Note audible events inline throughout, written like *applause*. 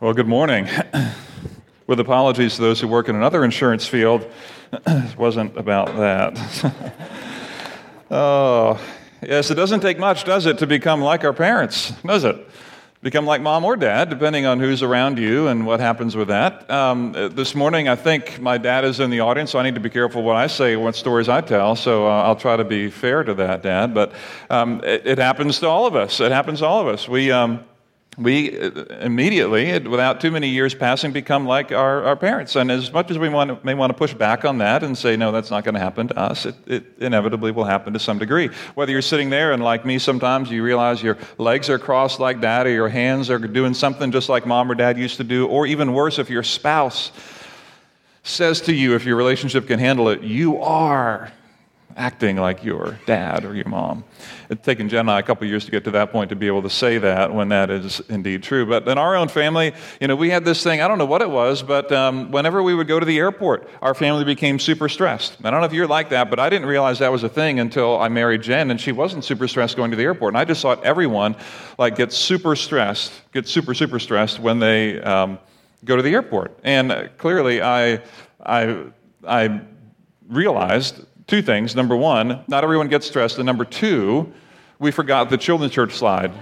Well, good morning. With apologies to those who work in another insurance field, it wasn't about that. *laughs* oh, yes, it doesn't take much, does it, to become like our parents, does it? Become like mom or dad, depending on who's around you and what happens with that. Um, this morning, I think my dad is in the audience, so I need to be careful what I say, what stories I tell. So uh, I'll try to be fair to that, Dad. But um, it, it, happens to all of us. It happens to all of us. We. Um, we uh, immediately, without too many years passing, become like our, our parents. And as much as we want may want to push back on that and say, no, that's not going to happen to us, it, it, inevitably will happen to some degree. Whether you're sitting there and, like me, sometimes you realize your legs are crossed like dad, or your hands are doing something just like mom or dad used to do, or even worse, if your spouse says to you, if your relationship can handle it, you are acting like your dad or your mom. It's taken Jen and I a couple years to get to that point to be able to say that when that is indeed true. But in our own family, you know, we had this thing, I don't know what it was, but um, whenever we would go to the airport, our family became super stressed. I don't know if you're like that, but I didn't realize that was a thing until I married Jen and she wasn't super stressed going to the airport. And I just thought everyone like gets super stressed, get super, super stressed when they um, go to the airport. And uh, clearly I, I, I realized two things. Number one, not everyone gets stressed. And number two, we forgot the children's church slide.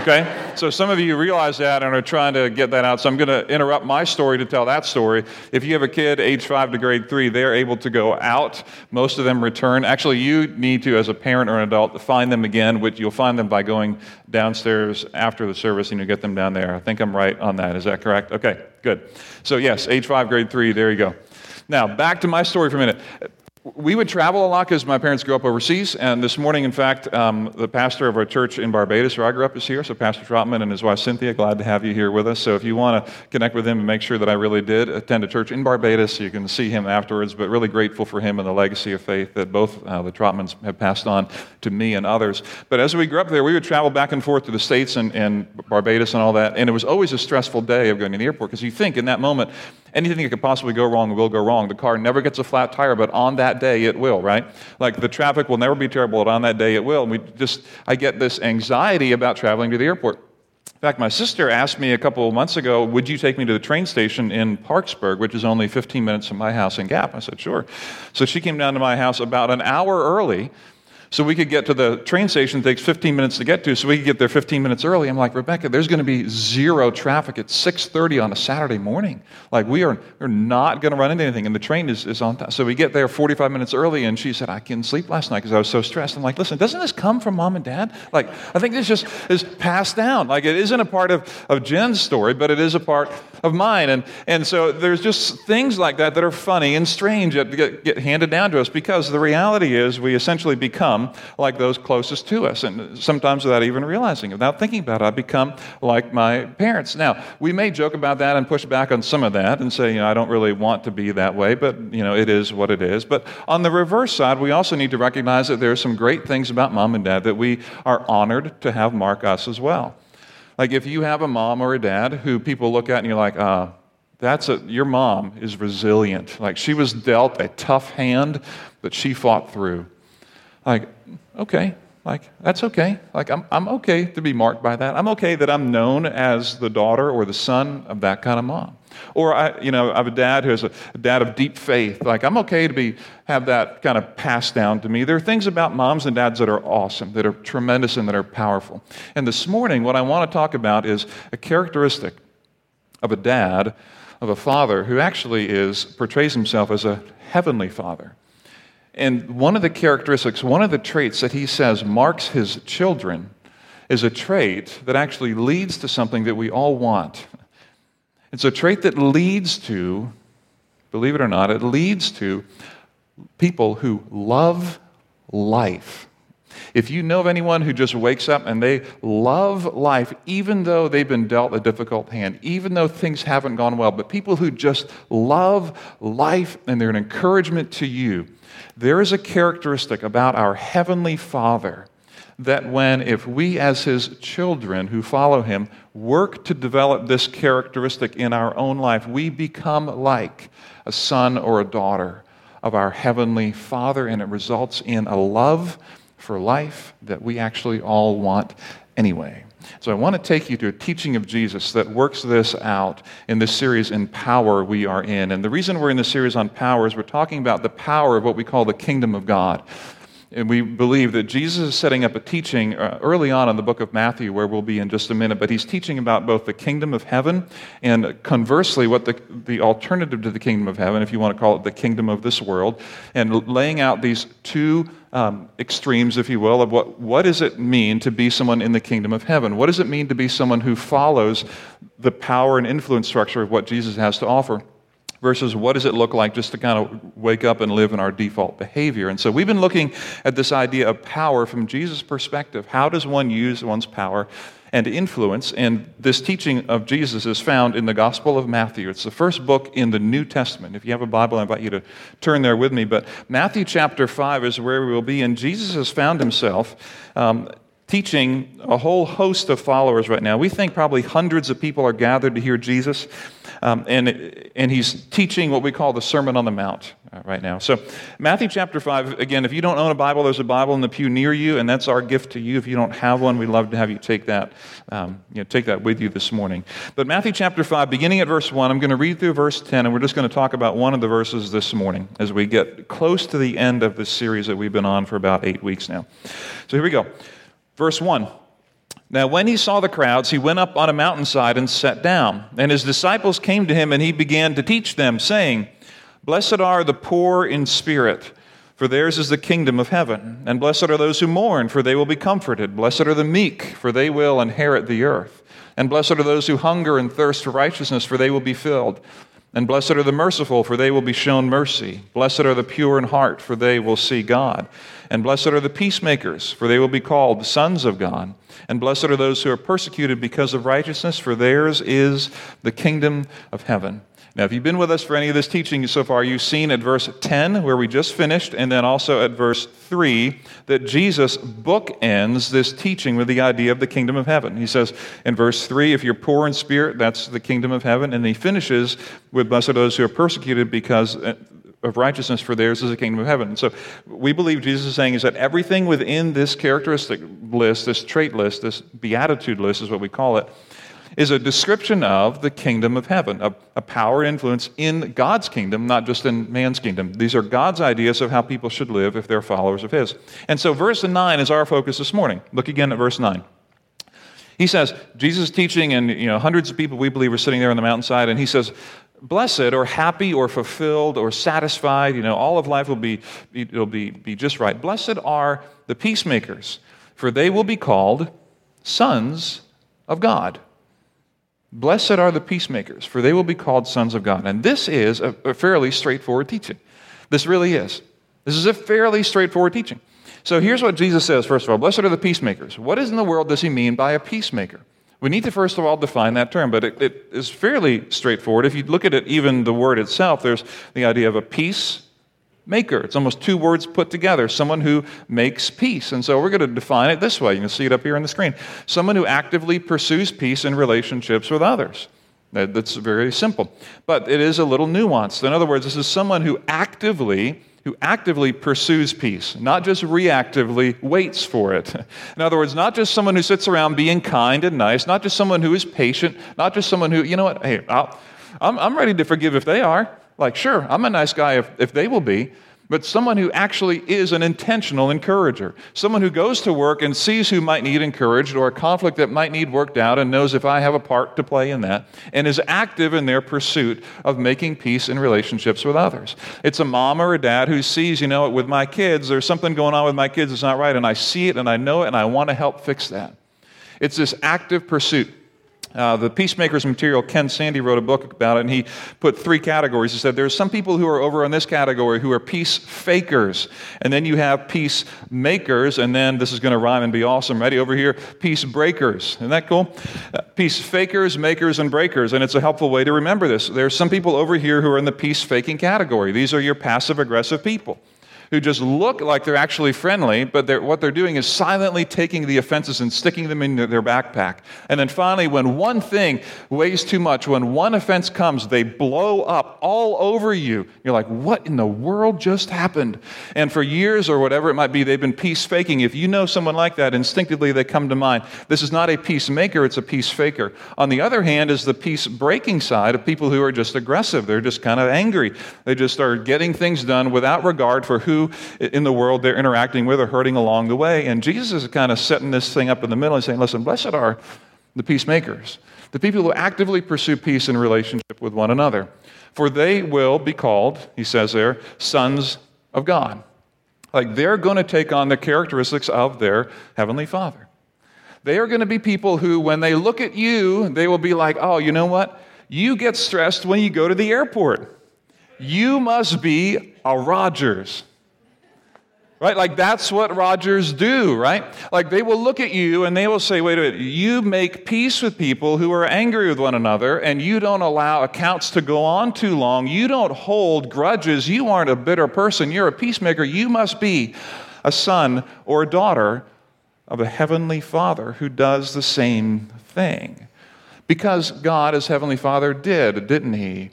Okay? So some of you realize that and are trying to get that out. So I'm going to interrupt my story to tell that story. If you have a kid age five to grade three, they're able to go out. Most of them return. Actually, you need to, as a parent or an adult, find them again, which you'll find them by going downstairs after the service and you get them down there. I think I'm right on that. Is that correct? Okay, good. So yes, age five, grade three, there you go. Now, back to my story for a minute we would travel a lot because my parents grew up overseas. And this morning, in fact, um, the pastor of our church in Barbados, where I grew up, is here. So, Pastor Trotman and his wife Cynthia, glad to have you here with us. So, if you want to connect with him and make sure that I really did attend a church in Barbados, you can see him afterwards. But really grateful for him and the legacy of faith that both uh, the Trotmans have passed on to me and others. But as we grew up there, we would travel back and forth to the States and, and Barbados and all that. And it was always a stressful day of going to the airport because you think in that moment, anything that could possibly go wrong will go wrong. The car never gets a flat tire, but on that day it will, right? Like the traffic will never be terrible, but on that day it will. And we just, I get this anxiety about traveling to the airport. In fact, my sister asked me a couple of months ago, Would you take me to the train station in Parkesburg, which is only 15 minutes from my house in Gap? I said, Sure. So she came down to my house about an hour early so we could get to the train station, takes 15 minutes to get to, so we could get there 15 minutes early. I'm like, Rebecca, there's going to be zero traffic at 6.30 on a Saturday morning. Like, we are we're not going to run into anything, and the train is, is on time. So we get there 45 minutes early, and she said, I couldn't sleep last night because I was so stressed. I'm like, listen, doesn't this come from mom and dad? Like, I think this just is passed down. Like, it isn't a part of, of Jen's story, but it is a part of mine. And, and so there's just things like that that are funny and strange that get, get handed down to us because the reality is we essentially become like those closest to us. And sometimes without even realizing it, without thinking about it, I become like my parents. Now, we may joke about that and push back on some of that and say, you know, I don't really want to be that way, but, you know, it is what it is. But on the reverse side, we also need to recognize that there are some great things about mom and dad that we are honored to have mark us as well. Like if you have a mom or a dad who people look at and you're like, uh, that's a, your mom is resilient. Like she was dealt a tough hand but she fought through. Like, okay, like, that's okay. Like, I'm, I'm okay to be marked by that. I'm okay that I'm known as the daughter or the son of that kind of mom. Or, I, you know, I have a dad who's a, a dad of deep faith. Like, I'm okay to be, have that kind of passed down to me. There are things about moms and dads that are awesome, that are tremendous, and that are powerful. And this morning, what I want to talk about is a characteristic of a dad, of a father, who actually is, portrays himself as a heavenly father. And one of the characteristics, one of the traits that he says marks his children is a trait that actually leads to something that we all want. It's a trait that leads to, believe it or not, it leads to people who love life. If you know of anyone who just wakes up and they love life, even though they've been dealt a difficult hand, even though things haven't gone well, but people who just love life and they're an encouragement to you, there is a characteristic about our Heavenly Father that when, if we as His children who follow Him work to develop this characteristic in our own life, we become like a son or a daughter of our Heavenly Father, and it results in a love for life that we actually all want anyway. So I want to take you to a teaching of Jesus that works this out in this series in power we are in. And the reason we're in this series on power is we're talking about the power of what we call the kingdom of God. And we believe that Jesus is setting up a teaching uh, early on in the book of Matthew, where we'll be in just a minute, but he's teaching about both the kingdom of heaven and conversely, what the, the alternative to the kingdom of heaven, if you want to call it the kingdom of this world, and laying out these two um, extremes, if you will, of what, what does it mean to be someone in the kingdom of heaven? What does it mean to be someone who follows the power and influence structure of what Jesus has to offer? versus what does it look like just to kind of wake up and live in our default behavior. And so we've been looking at this idea of power from Jesus' perspective. How does one use one's power and influence? And this teaching of Jesus is found in the Gospel of Matthew. It's the first book in the New Testament. If you have a Bible, I invite you to turn there with me. But Matthew chapter 5 is where we will be, and Jesus has found himself. Um, teaching a whole host of followers right now. We think probably hundreds of people are gathered to hear Jesus. Um, and, and he's teaching what we call the Sermon on the Mount uh, right now. So, Matthew chapter 5, again, if you don't own a Bible, there's a Bible in the pew near you, and that's our gift to you. If you don't have one, we'd love to have you take that, um, you know, take that with you this morning. But Matthew chapter 5, beginning at verse 1, I'm going to read through verse 10, and we're just going to talk about one of the verses this morning as we get close to the end of this series that we've been on for about eight weeks now. So, here we go. Verse 1. Now, when he saw the crowds, he went up on a mountainside and sat down. And his disciples came to him, and he began to teach them, saying, Blessed are the poor in spirit, for theirs is the kingdom of heaven. And blessed are those who mourn, for they will be comforted. Blessed are the meek, for they will inherit the earth. And blessed are those who hunger and thirst for righteousness, for they will be filled. And blessed are the merciful, for they will be shown mercy. Blessed are the pure in heart, for they will see God. And blessed are the peacemakers, for they will be called the sons of God. And blessed are those who are persecuted because of righteousness, for theirs is the kingdom of heaven. Now, if you've been with us for any of this teaching so far, you've seen at verse 10, where we just finished, and then also at verse 3, that Jesus bookends this teaching with the idea of the kingdom of heaven. He says in verse 3, if you're poor in spirit, that's the kingdom of heaven. And he finishes with, blessed are those who are persecuted because uh, of righteousness, for theirs is the kingdom of heaven. So we believe Jesus is saying is that everything within this characteristic list, this trait list, this beatitude list is what we call it, is a description of the kingdom of heaven, a, a power influence in God's kingdom, not just in man's kingdom. These are God's ideas of how people should live if they're followers of His. And so, verse 9 is our focus this morning. Look again at verse 9. He says, Jesus is teaching, and you know, hundreds of people we believe are sitting there on the mountainside, and he says, blessed or happy or fulfilled or satisfied you know all of life will be it'll be, be just right blessed are the peacemakers for they will be called sons of god blessed are the peacemakers for they will be called sons of god. And this is a, a fairly straightforward teaching. This really is. This is a fairly straightforward teaching. So here's what jesus says first of all blessed are the peacemakers. What is in the world does he mean by a peacemaker? We need to first of all define that term, but it, it is fairly straightforward. If you look at it, even the word itself, there's the idea of a peace maker. It's almost two words put together someone who makes peace. And so we're going to define it this way. You can see it up here on the screen someone who actively pursues peace in relationships with others. That's very simple. But it is a little nuanced. In other words, this is someone who actively who actively pursues peace, not just reactively waits for it. In other words, not just someone who sits around being kind and nice, not just someone who is patient, not just someone who, you know what, hey, i am ready to forgive if they are. Like, sure, I'm a nice guy if, if they will be but someone who actually is an intentional encourager. Someone who goes to work and sees who might need encouraged or a conflict that might need worked out and knows if I have a part to play in that and is active in their pursuit of making peace in relationships with others. It's a mom or a dad who sees, you know, with my kids, there's something going on with my kids that's not right, and I see it and I know it and I want to help fix that. It's this active pursuit. Uh, the Peacemakers material, Ken Sande wrote a book about it, and he put three categories. He said, There's some people who are over on this category who are peace fakers, and then you have peace makers, and then this is going to rhyme and be awesome. Ready? Over here, peace breakers. Isn't that cool? Uh, peace fakers, makers, and breakers, and it's a helpful way to remember this. There's some people over here who are in the peace faking category. These are your passive aggressive people who just look like they're actually friendly, but they're, what they're doing is silently taking the offenses and sticking them in their backpack. And then finally, when one thing weighs too much, when one offense comes, they blow up all over you. You're like, what in the world just happened? And for years or whatever it might be, they've been peace faking. If you know someone like that, instinctively they come to mind. This is not a peacemaker, it's a peace faker. On the other hand, is the peace breaking side of people who are just aggressive. They're just kind of angry. They just are getting things done without regard for who in the world they're interacting with or hurting along the way. And Jesus is kind of setting this thing up in the middle and saying, listen, blessed are the peacemakers, the people who actively pursue peace in relationship with one another. For they will be called, he says there, sons of God. Like they're going to take on the characteristics of their heavenly Father. They are going to be people who, when they look at you, they will be like, oh, you know what? You get stressed when you go to the airport. You must be a Rogers. Right? Like that's what Rogers do, right? Like they will look at you and they will say, wait a minute, you make peace with people who are angry with one another and you don't allow accounts to go on too long. You don't hold grudges. You aren't a bitter person. You're a peacemaker. You must be a son or a daughter of a heavenly father who does the same thing. Because God, as Heavenly Father, did, didn't He?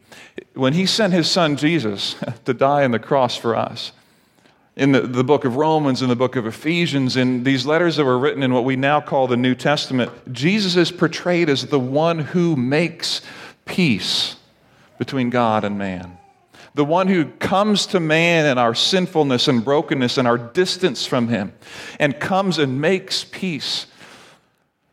When He sent His Son Jesus *laughs* to die on the cross for us, in the, the book of Romans, in the book of Ephesians, in these letters that were written in what we now call the New Testament, Jesus is portrayed as the one who makes peace between God and man. The one who comes to man in our sinfulness and brokenness and our distance from him and comes and makes peace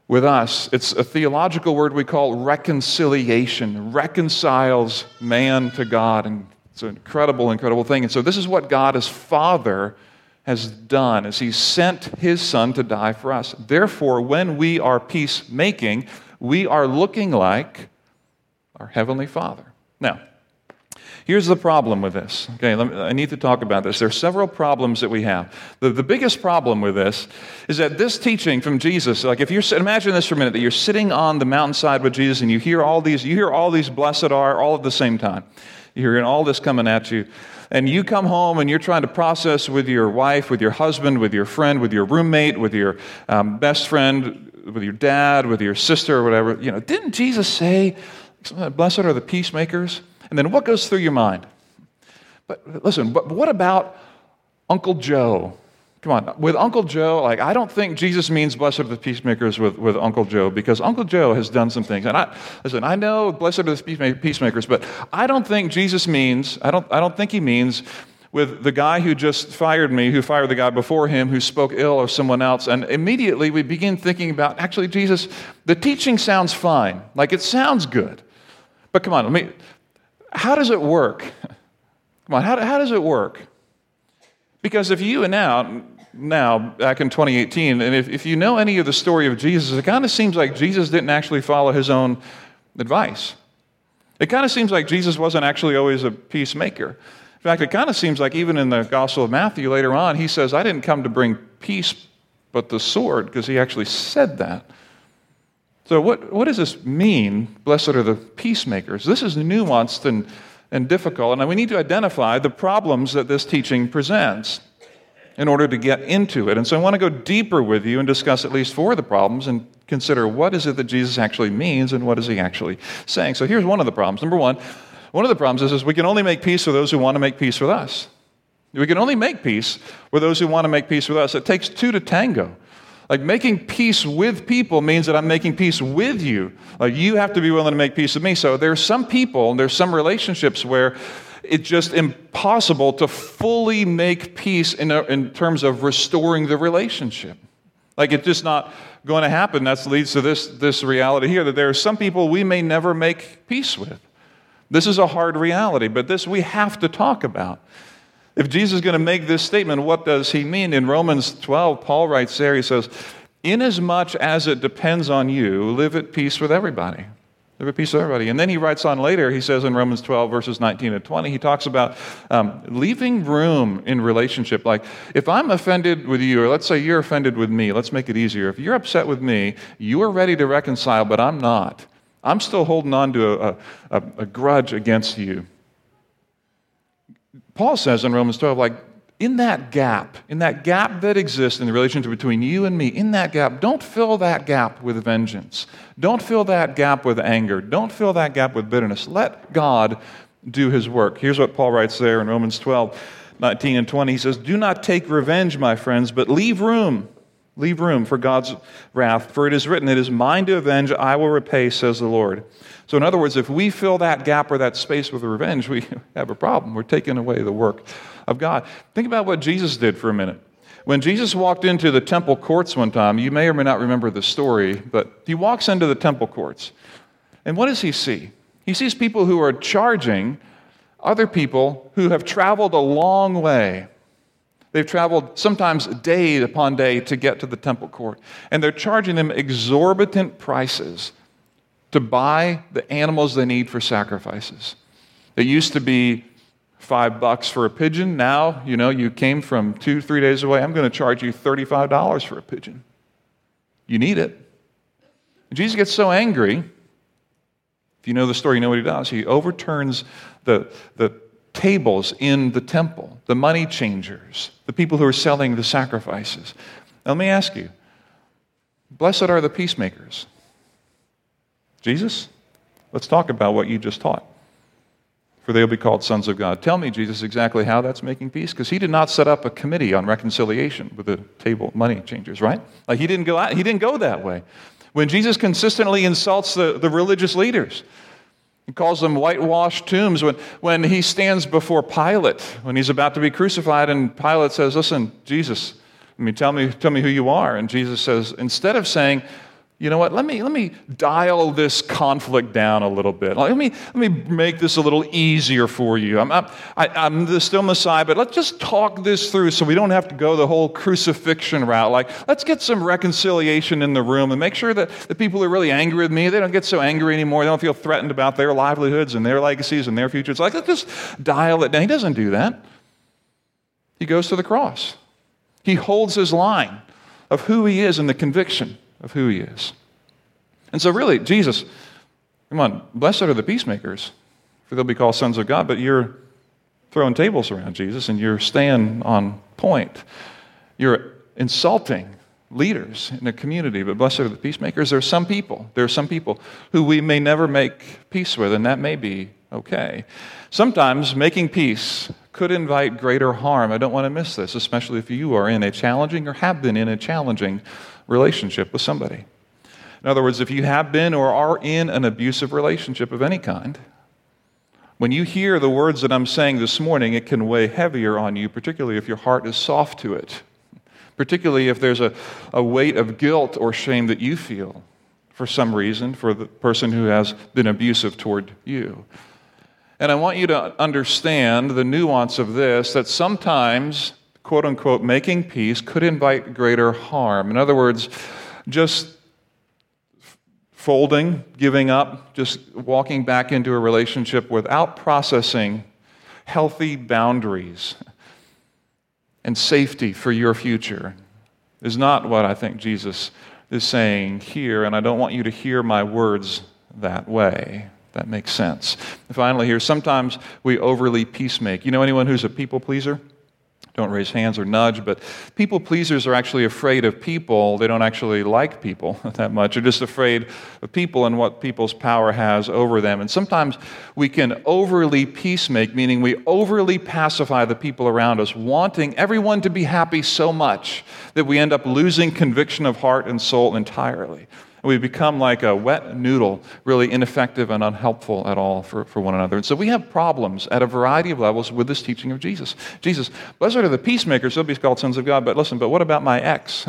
with us. It's a theological word we call reconciliation, reconciles man to God and it's an incredible, incredible thing. And so this is what God as Father has done is he sent his son to die for us. Therefore, when we are peacemaking, we are looking like our heavenly Father. Now, Here's the problem with this. Okay, me, I need to talk about this. There are several problems that we have. The, the biggest problem with this is that this teaching from Jesus, like if you're, imagine this for a minute, that you're sitting on the mountainside with Jesus and you hear all these, you hear all these blessed are all at the same time. You're hearing all this coming at you. And you come home and you're trying to process with your wife, with your husband, with your friend, with your roommate, with your um, best friend, with your dad, with your sister, or whatever. You know, didn't Jesus say, Blessed are the peacemakers? And then what goes through your mind? But listen, but what about Uncle Joe? Come on, with Uncle Joe, like, I don't think Jesus means blessed are the peacemakers with, with Uncle Joe because Uncle Joe has done some things. And I, listen, I know blessed are the peacemakers, but I don't think Jesus means, I don't, I don't think he means with the guy who just fired me, who fired the guy before him, who spoke ill of someone else. And immediately we begin thinking about actually, Jesus, the teaching sounds fine. Like it sounds good. But come on, let me, how does it work? *laughs* Come on, how, how does it work? Because if you and now, now, back in 2018, and if, if you know any of the story of Jesus, it kind of seems like Jesus didn't actually follow his own advice. It kind of seems like Jesus wasn't actually always a peacemaker. In fact, it kind of seems like even in the Gospel of Matthew later on, he says, I didn't come to bring peace but the sword, because he actually said that. So, what, what does this mean? Blessed are the peacemakers. This is nuanced and, and difficult, and we need to identify the problems that this teaching presents in order to get into it. And so I want to go deeper with you and discuss at least four of the problems and consider what is it that Jesus actually means and what is he actually saying. So here's one of the problems. Number one, one of the problems is, is we can only make peace with those who want to make peace with us. We can only make peace with those who want to make peace with us. It takes two to tango. Like making peace with people means that I'm making peace with you. Like you have to be willing to make peace with me. So there's some people, and there's some relationships where it's just impossible to fully make peace in, a, in terms of restoring the relationship. Like it's just not going to happen. That leads to this, this reality here that there are some people we may never make peace with. This is a hard reality, but this we have to talk about. If Jesus is going to make this statement, what does he mean? In Romans 12, Paul writes there, he says, Inasmuch as it depends on you, live at peace with everybody. Live at peace with everybody. And then he writes on later, he says in Romans 12, verses 19 and 20, he talks about um, leaving room in relationship. Like, if I'm offended with you, or let's say you're offended with me, let's make it easier. If you're upset with me, you are ready to reconcile, but I'm not. I'm still holding on to a, a, a grudge against you. Paul says in Romans 12, like, in that gap, in that gap that exists in the relationship between you and me, in that gap, don't fill that gap with vengeance. Don't fill that gap with anger. Don't fill that gap with bitterness. Let God do his work. Here's what Paul writes there in Romans 12, 19 and 20. He says, Do not take revenge, my friends, but leave room. Leave room for God's wrath, for it is written, It is mine to avenge, I will repay, says the Lord. So, in other words, if we fill that gap or that space with revenge, we *laughs* have a problem. We're taking away the work of God. Think about what Jesus did for a minute. When Jesus walked into the temple courts one time, you may or may not remember the story, but he walks into the temple courts. And what does he see? He sees people who are charging other people who have traveled a long way. They've traveled sometimes day upon day to get to the temple court, and they're charging them exorbitant prices to buy the animals they need for sacrifices. It used to be five bucks for a pigeon. Now, you know, you came from two, three days away. I'm going to charge you $35 for a pigeon. You need it. And Jesus gets so angry. If you know the story, you know what he does. He overturns the, the tables in the temple, the money changers, the people who are selling the sacrifices. Now, let me ask you blessed are the peacemakers. Jesus, let's talk about what you just taught for they'll be called sons of God. Tell me, Jesus, exactly how that's making peace? Because he did not set up a committee on reconciliation with the table money changers, right? Like he didn't go out, he didn't go that way. When Jesus consistently insults the, the religious leaders, he calls them whitewashed tombs. When, when he stands before Pilate, when he's about to be crucified, and Pilate says, Listen, Jesus, I mean, tell me, tell me who you are. And Jesus says, instead of saying, you know what? Let me let me dial this conflict down a little bit. Let me let me make this a little easier for you. I'm, I, am am still messiah but let's just talk this through so we don't have to go the whole crucifixion route. Like let's get some reconciliation in the room and make sure that the people who are really angry with me they don't get so angry anymore. They don't feel threatened about their livelihoods and their legacies and their futures. Like let's just dial it down. He doesn't do that. He goes to the cross. He holds his line of who he is and the conviction of who he is. And so, really, Jesus, come on, blessed are the peacemakers, for they'll be called sons of God, but you're throwing tables around, Jesus, and you're staying on point. You're insulting leaders in a community, but blessed are the peacemakers. There are some people, there are some people who we may never make peace with, and that may be okay. Sometimes making peace could invite greater harm. I don't want to miss this, especially if you are in a challenging or have been in a challenging relationship with somebody. In other words, if you have been or are in an abusive relationship of any kind, when you hear the words that I'm saying this morning, it can weigh heavier on you, particularly if your heart is soft to it, particularly if there's a, a weight of guilt or shame that you feel for some reason for the person who has been abusive toward you. And I want you to understand the nuance of this that sometimes quote unquote, making peace could invite greater harm. In other words, just folding, giving up, just walking back into a relationship without processing healthy boundaries and safety for your future is not what I think Jesus is saying here, and I don't want you to hear my words that way. That makes sense. Finally, here, sometimes we overly peacemake. You know anyone who's a people pleaser? Don't raise hands or nudge, but people pleasers are actually afraid of people. They don't actually like people *laughs* that much. They're just afraid of people and what people's power has over them. And sometimes we can overly peacemake, meaning we overly pacify the people around us, wanting everyone to be happy so much that we end up losing conviction of heart and soul entirely. We become like a wet noodle, really ineffective and unhelpful at all for, for one another. And so we have problems at a variety of levels with this teaching of Jesus. Jesus, blessed are the peacemakers, they'll be called sons of God. But listen, but what about my ex?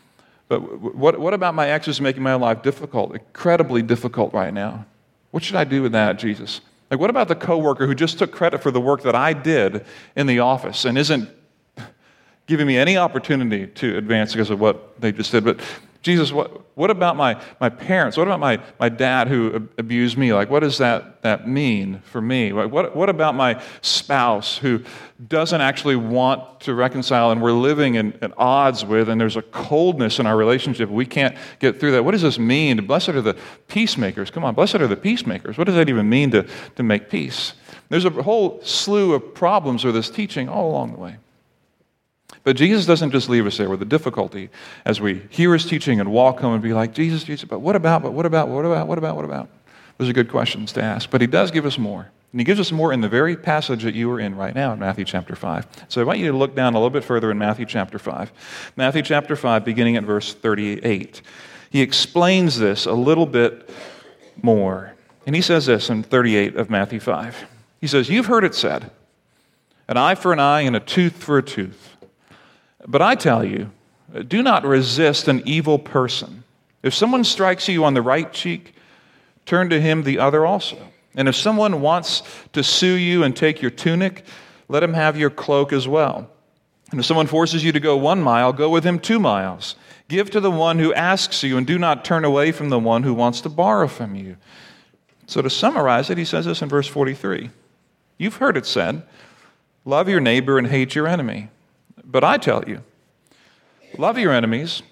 *laughs* but what, what about my ex is making my life difficult, incredibly difficult right now? What should I do with that, Jesus? Like, what about the coworker who just took credit for the work that I did in the office and isn't *laughs* giving me any opportunity to advance because of what they just did? But Jesus, what, what about my, my parents? What about my, my dad who abused me? Like, what does that, that mean for me? What, what about my spouse who doesn't actually want to reconcile and we're living in, at odds with, and there's a coldness in our relationship? We can't get through that. What does this mean? Blessed are the peacemakers. Come on, blessed are the peacemakers. What does that even mean to, to make peace? There's a whole slew of problems with this teaching all along the way. But Jesus doesn't just leave us there with the difficulty as we hear his teaching and walk home and be like, Jesus, Jesus, but what about, but what about, what about, what about, what about? Those are good questions to ask. But he does give us more. And he gives us more in the very passage that you are in right now in Matthew chapter 5. So I want you to look down a little bit further in Matthew chapter 5. Matthew chapter 5, beginning at verse 38. He explains this a little bit more. And he says this in 38 of Matthew 5. He says, You've heard it said, an eye for an eye and a tooth for a tooth. But I tell you, do not resist an evil person. If someone strikes you on the right cheek, turn to him the other also. And if someone wants to sue you and take your tunic, let him have your cloak as well. And if someone forces you to go one mile, go with him two miles. Give to the one who asks you, and do not turn away from the one who wants to borrow from you. So, to summarize it, he says this in verse 43 You've heard it said, Love your neighbor and hate your enemy. But I tell you, love your enemies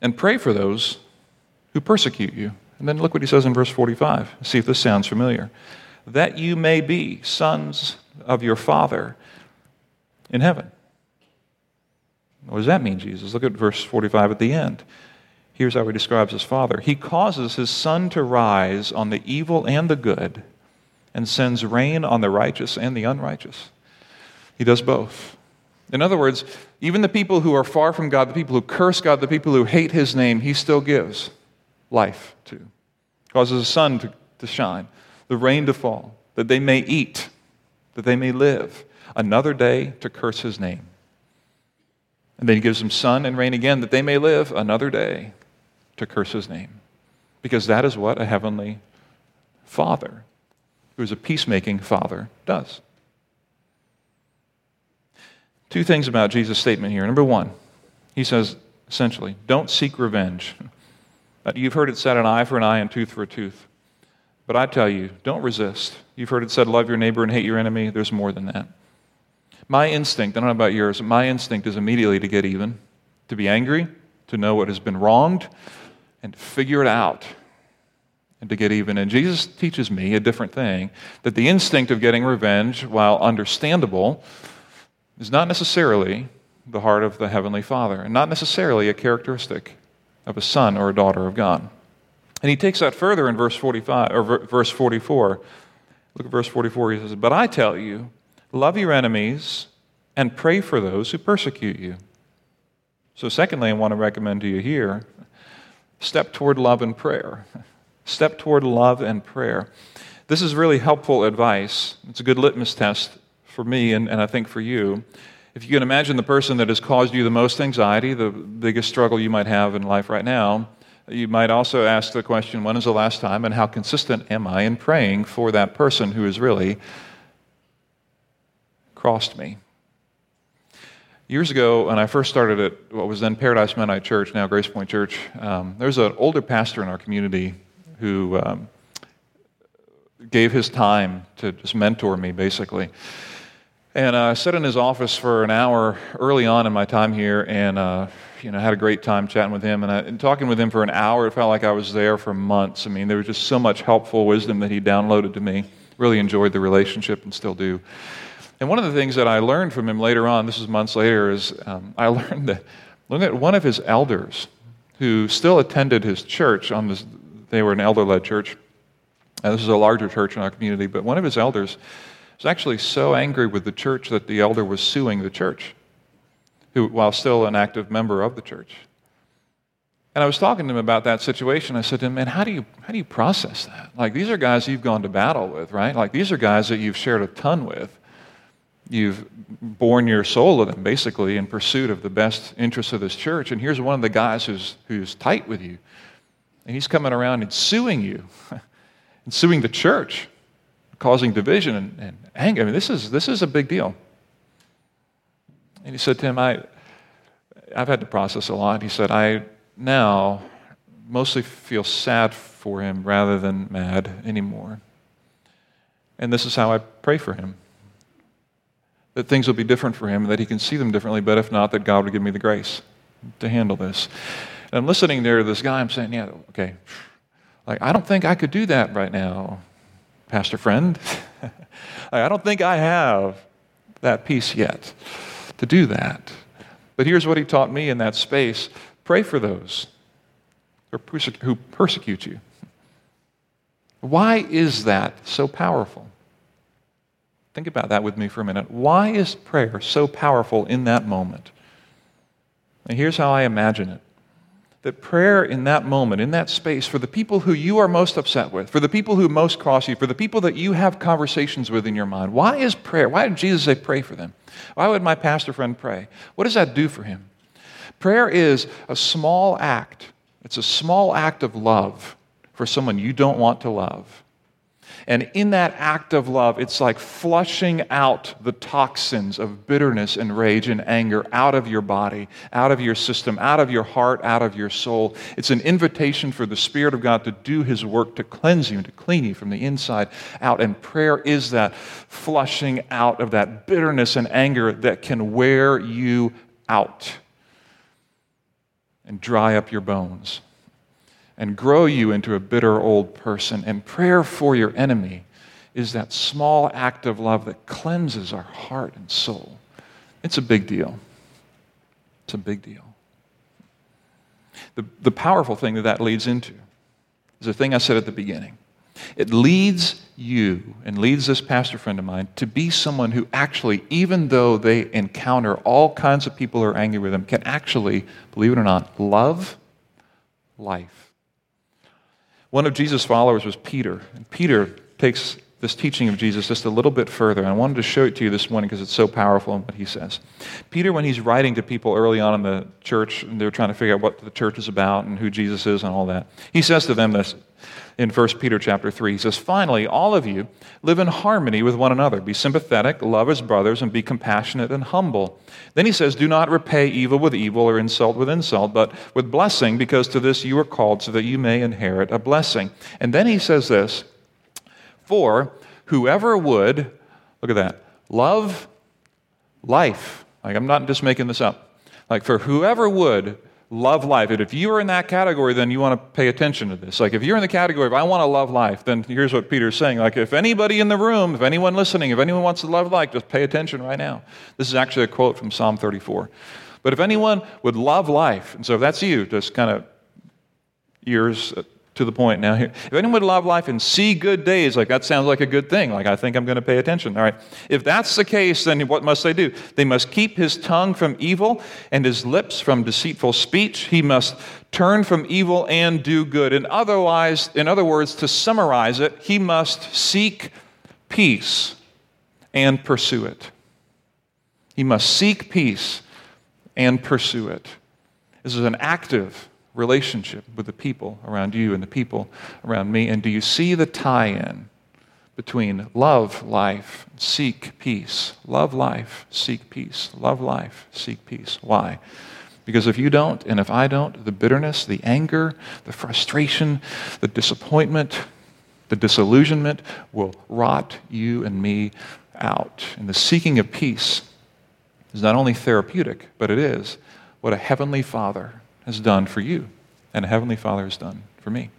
and pray for those who persecute you. And then look what he says in verse 45. See if this sounds familiar. That you may be sons of your Father in heaven. What does that mean, Jesus? Look at verse 45 at the end. Here's how he describes his Father He causes his sun to rise on the evil and the good, and sends rain on the righteous and the unrighteous. He does both. In other words, even the people who are far from God, the people who curse God, the people who hate his name, he still gives life to. Causes the sun to, to shine, the rain to fall, that they may eat, that they may live. Another day to curse his name. And then he gives them sun and rain again that they may live another day to curse his name. Because that is what a heavenly father, who is a peacemaking father, does. Two things about Jesus' statement here. Number one, he says essentially, don't seek revenge. *laughs* You've heard it said, an eye for an eye and tooth for a tooth. But I tell you, don't resist. You've heard it said, love your neighbor and hate your enemy. There's more than that. My instinct, I don't know about yours, my instinct is immediately to get even, to be angry, to know what has been wronged, and to figure it out and to get even. And Jesus teaches me a different thing that the instinct of getting revenge, while understandable, is not necessarily the heart of the Heavenly Father, and not necessarily a characteristic of a son or a daughter of God. And he takes that further in verse 45 or verse 44. Look at verse 44. He says, "But I tell you, love your enemies and pray for those who persecute you." So secondly, I want to recommend to you here, step toward love and prayer. *laughs* Step toward love and prayer. This is really helpful advice. It's a good litmus test for me and, and I think for you. If you can imagine the person that has caused you the most anxiety, the biggest struggle you might have in life right now, you might also ask the question when is the last time and how consistent am I in praying for that person who has really crossed me? Years ago, when I first started at what was then Paradise Mennonite Church, now Grace Point Church, um, there was an older pastor in our community who um, gave his time to just mentor me, basically. And uh, I sat in his office for an hour early on in my time here, and uh, you know, had a great time chatting with him. And, I, and, talking with him for an hour, it felt like I was there for months. I mean, there was just so much helpful wisdom that he downloaded to me. Really enjoyed the relationship and still do. And one of the things that I learned from him later on, this is months later, is um, I *laughs* learned that looking at one of his elders who still attended his church on this, they were an elder-led church. And this is a larger church in our community, but one of his elders was actually so angry with the church that the elder was suing the church, who, while still an active member of the church. And I was talking to him about that situation. I said to him, Man, how do you, how do you process that? Like, these are guys you've gone to battle with, right? Like, these are guys that you've shared a ton with. You've borne your soul to them, basically, in pursuit of the best interests of this church. And here's one of the guys who's, who's tight with you. And he's coming around and suing you, *laughs* and suing the church causing division and, and anger. I mean, this is, this is a big deal. And he said to him, I, I've had to process a lot. He said, I now mostly feel sad for him rather than mad anymore. And this is how I pray for him that things will be different for him, that he can see them differently, but if not, that God would give me the grace to handle this. And I'm listening there to this guy, I'm saying, yeah, okay. Like, I don't think I could do that right now. Pastor friend. *laughs* I don't think I have that peace yet to do that. But here's what he taught me in that space pray for those who persecute you. Why is that so powerful? Think about that with me for a minute. Why is prayer so powerful in that moment? And here's how I imagine it that prayer in that moment, in that space, for the people who you are most upset with, for the people who most cross you, for the people that you have conversations with in your mind, why is prayer? Why did Jesus say pray for them? Why would my pastor friend pray? What does that do for him? Prayer is a small act, it's a small act of love for someone you don't want to love. And in that act of love, it's like flushing out the toxins of bitterness and rage and anger out of your body, out of your system, out of your heart, out of your soul. It's an invitation for the Spirit of God to do His work to cleanse you to clean you from the inside out. And prayer is that flushing out of that bitterness and anger that can wear you out and dry up your bones and grow you into a bitter old person. And prayer for your enemy is that small act of love that cleanses our heart and soul. It's a big deal. It's a big deal. The, the powerful thing that that leads into is the thing I said at the beginning. It leads you and leads this pastor friend of mine to be someone who actually, even though they encounter all kinds of people who are angry with them, can actually, believe it or not, love life. One of Jesus' followers was Peter. And Peter takes this teaching of Jesus just a little bit further. And I wanted to show it to you this morning because it's so powerful in what he says. Peter, when he's writing to people early on in the church, and they're trying to figure out what the church is about and who Jesus is and all that, he says to them this in 1 Peter chapter 3. He says, Finally, all of you live in harmony with one another. Be sympathetic, love as brothers, and be compassionate and humble. Then he says, Do not repay evil with evil or insult with insult, but with blessing, because to this you are called, so that you may inherit a blessing. And then he says this For whoever would, look at that, love life. Like, I'm not just making this up. Like, for whoever would love life. And if you are in that category, then you want to pay attention to this. Like if you're in the category of I want to love life, then here's what Peter's saying. Like if anybody in the room, if anyone listening, if anyone wants to love life, just pay attention right now. This is actually a quote from Psalm 34. But if anyone would love life, and so if that's you, just kind of ears to the point now here. If anyone would love life and see good days, like that sounds like a good thing. Like I think I'm going to pay attention. All right. If that's the case, then what must they do? They must keep his tongue from evil and his lips from deceitful speech. He must turn from evil and do good. And otherwise, in other words, to summarize it, he must seek peace and pursue it. He must seek peace and pursue it. This is an active relationship with the people around you and the people around me? And do you see the tie in between love, life, seek peace? Love life, seek peace. Love life, seek peace. Why? Because if you don't, and if I don't, the bitterness, the anger, the frustration, the disappointment, the disillusionment will rot you and me out. And the seeking of peace is not only therapeutic, but it is what a heavenly Father has done for you, and Heavenly Father has done for me.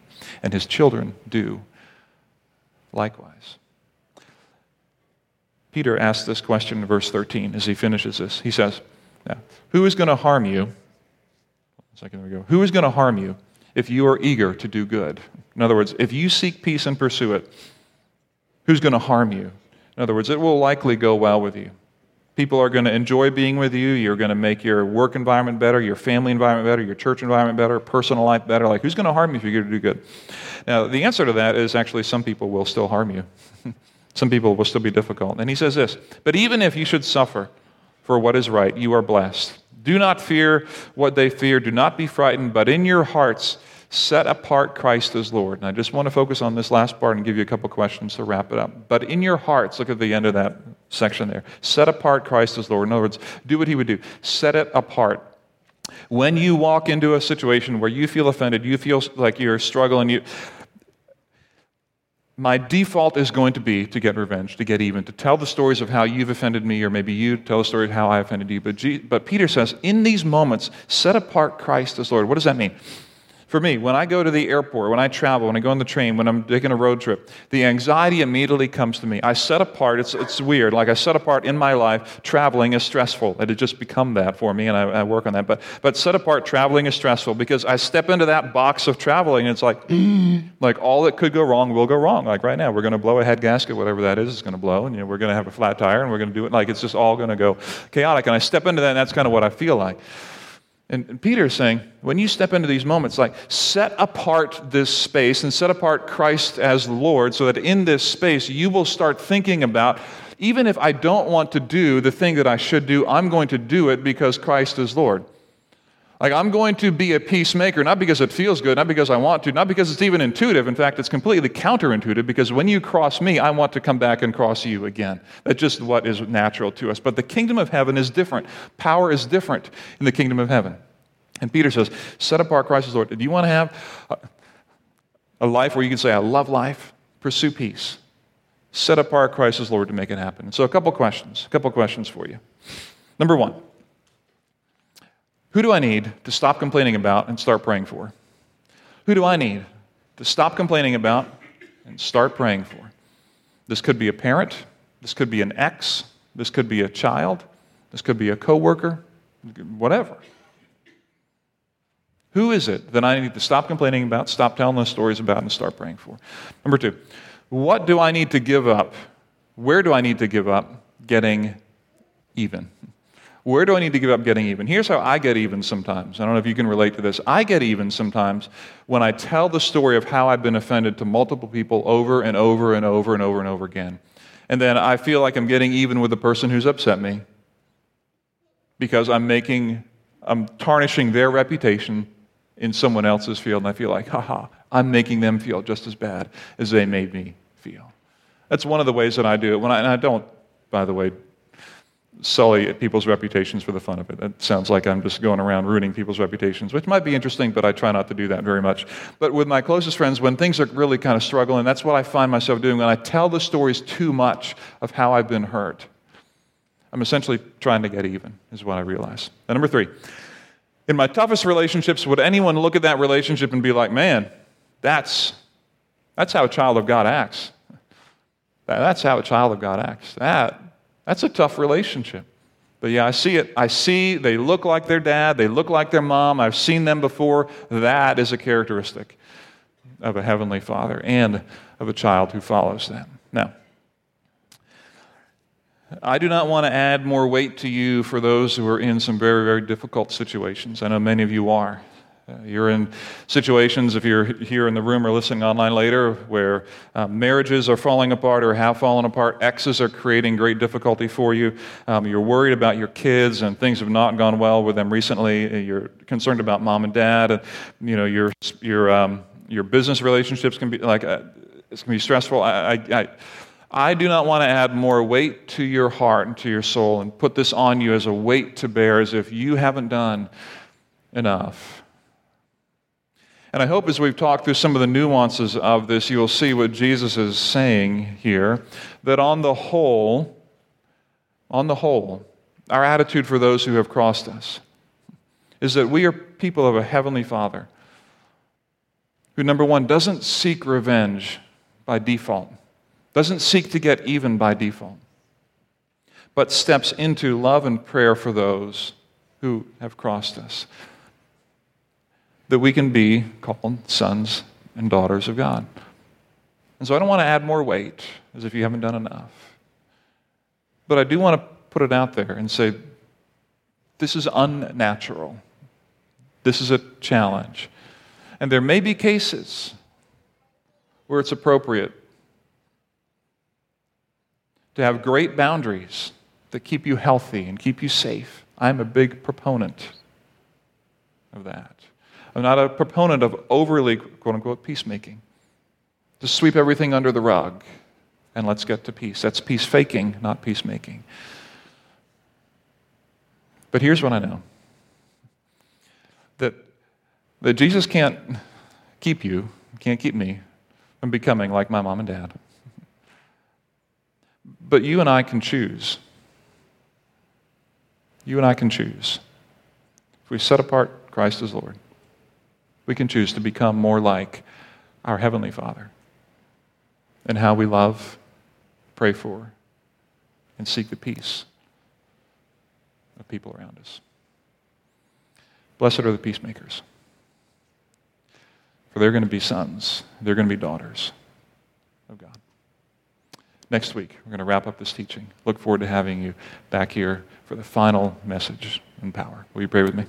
And His children do likewise. Peter asks this question in verse 13 as he finishes this. He says, Who is going to harm you? Second, there we go. Who is going to harm you if you are eager to do good? In other words, if you seek peace and pursue it, who's going to harm you? In other words, it will likely go well with you. People are going to enjoy being with you. You're going to make your work environment better, your family environment better, your church environment better, personal life better. Like, who's going to harm you if you're going to do good? Now, the answer to that is actually some people will still harm you. *laughs* some people will still be difficult. And he says this But even if you should suffer for what is right, you are blessed. Do not fear what they fear. Do not be frightened, but in your hearts, set apart Christ as Lord. And I just want to focus on this last part and give you a couple questions to wrap it up. But in your hearts, look at the end of that section there. Set apart Christ as Lord. In other words, do what he would do. Set it apart. When you walk into a situation where you feel offended, you feel like you're struggling, you, my default is going to be to get revenge, to get even, to tell the stories of how you've offended me, or maybe you tell the story of how I offended you. But, but Peter says, in these moments, set apart Christ as Lord. What does that mean? For me, when I go to the airport, when I travel, when I go on the train, when I'm taking a road trip, the anxiety immediately comes to me. I set apart, it's, it's weird, like I set apart in my life, traveling is stressful. It had just become that for me, and I, I work on that. But, but set apart, traveling is stressful because I step into that box of traveling, and it's like, *clears throat* like all that could go wrong will go wrong. Like right now, we're going to blow a head gasket, whatever that is, is going to blow, and you know, we're going to have a flat tire, and we're going to do it. Like it's just all going to go chaotic. And I step into that, and that's kind of what I feel like. And Peter is saying, when you step into these moments, like set apart this space and set apart Christ as Lord so that in this space you will start thinking about, even if I don't want to do the thing that I should do, I'm going to do it because Christ is Lord. Like, I'm going to be a peacemaker, not because it feels good, not because I want to, not because it's even intuitive. In fact, it's completely counterintuitive because when you cross me, I want to come back and cross you again. That's just what is natural to us. But the kingdom of heaven is different. Power is different in the kingdom of heaven. And Peter says, Set apart Christ as Lord. Do you want to have a life where you can say, I love life? Pursue peace. Set apart Christ as Lord to make it happen. So, a couple questions. A couple questions for you. Number one. Who do I need to stop complaining about and start praying for? Who do I need to stop complaining about and start praying for? This could be a parent, this could be an ex, this could be a child, this could be a coworker, whatever. Who is it that I need to stop complaining about, stop telling those stories about, and start praying for? Number two, what do I need to give up? Where do I need to give up getting even? Where do I need to give up getting even? Here's how I get even sometimes. I don't know if you can relate to this. I get even sometimes when I tell the story of how I've been offended to multiple people over and over and over and over and over again. And then I feel like I'm getting even with the person who's upset me because I'm making, I'm tarnishing their reputation in someone else's field. And I feel like, haha, I'm making them feel just as bad as they made me feel. That's one of the ways that I do it. When I, and I don't, by the way, sully at people's reputations for the fun of it. It sounds like I'm just going around ruining people's reputations, which might be interesting, but I try not to do that very much. But with my closest friends, when things are really kind of struggling, that's what I find myself doing. When I tell the stories too much of how I've been hurt, I'm essentially trying to get even, is what I realize. And number three, in my toughest relationships, would anyone look at that relationship and be like, man, that's, that's how a child of God acts? That's how a child of God acts. That that's a tough relationship. But yeah, I see it. I see they look like their dad, they look like their mom. I've seen them before. That is a characteristic of a heavenly father and of a child who follows them. Now, I do not want to add more weight to you for those who are in some very, very difficult situations. I know many of you are. Uh, you're in situations, if you're here in the room or listening online later, where uh, marriages are falling apart or have fallen apart. Exes are creating great difficulty for you. Um, you're worried about your kids and things have not gone well with them recently. Uh, you're concerned about mom and dad. And, you know, your, your, um, your business relationships can be like, uh, it's going to be stressful. I, I, I I do not want to add more weight to your heart and to your soul and put this on you as a weight to bear as if you haven't done enough. And I hope as we've talked through some of the nuances of this, you'll see what Jesus is saying here that on the whole, on the whole, our attitude for those who have crossed us is that we are people of a heavenly Father who, number one, doesn't seek revenge by default, doesn't seek to get even by default, but steps into love and prayer for those who have crossed us that we can be called sons and daughters of God. And so I don't want to add more weight as if you haven't done enough. But I do want to put it out there and say this is unnatural. This is a challenge. And there may be cases where it's appropriate to have great boundaries that keep you healthy and keep you safe. I'm a big proponent of that. I'm not a proponent of overly, quote unquote, peacemaking. To sweep everything under the rug and let's get to peace. That's peace faking, not peacemaking. But here's what I know that, that Jesus can't keep you, can't keep me from becoming like my mom and dad. But you and I can choose. You and I can choose. If we set apart Christ as Lord, We can choose to become more like our Heavenly Father and how we love, pray for, and seek the peace of people around us. Blessed are the peacemakers, for they're going to be sons, they're going to be daughters of God. Next week, we're going to wrap up this teaching. Look forward to having you back here for the final message and power. Will you pray with me?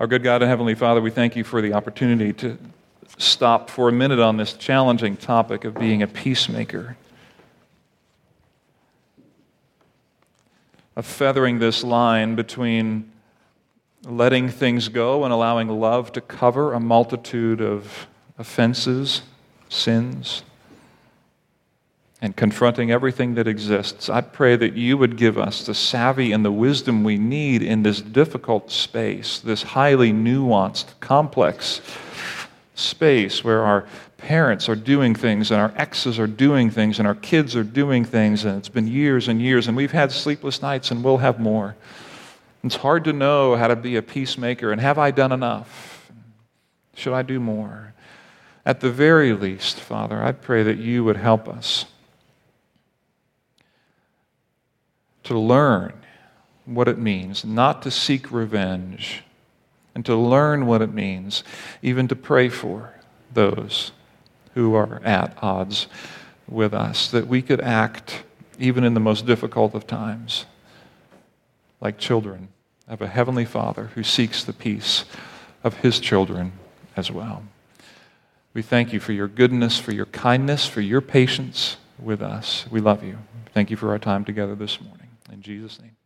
Our good God and Heavenly Father, we thank you for the opportunity to stop for a minute on this challenging topic of being a peacemaker. Of feathering this line between letting things go and allowing love to cover a multitude of offenses, sins, and confronting everything that exists. I pray that you would give us the savvy and the wisdom we need in this difficult space, this highly nuanced, complex space where our parents are doing things and our exes are doing things and our kids are doing things, and it's been years and years, and we've had sleepless nights and we'll have more. It's hard to know how to be a peacemaker, and have I done enough? Should I do more? At the very least, Father, I pray that you would help us to learn what it means not to seek revenge and to learn what it means even to pray for those who are at odds with us, that we could act even in the most difficult of times like children of a heavenly Father who seeks the peace of his children as well. We thank you for your goodness, for your kindness, for your patience with us. We love you. Thank you for our time together this morning. In Jesus' name.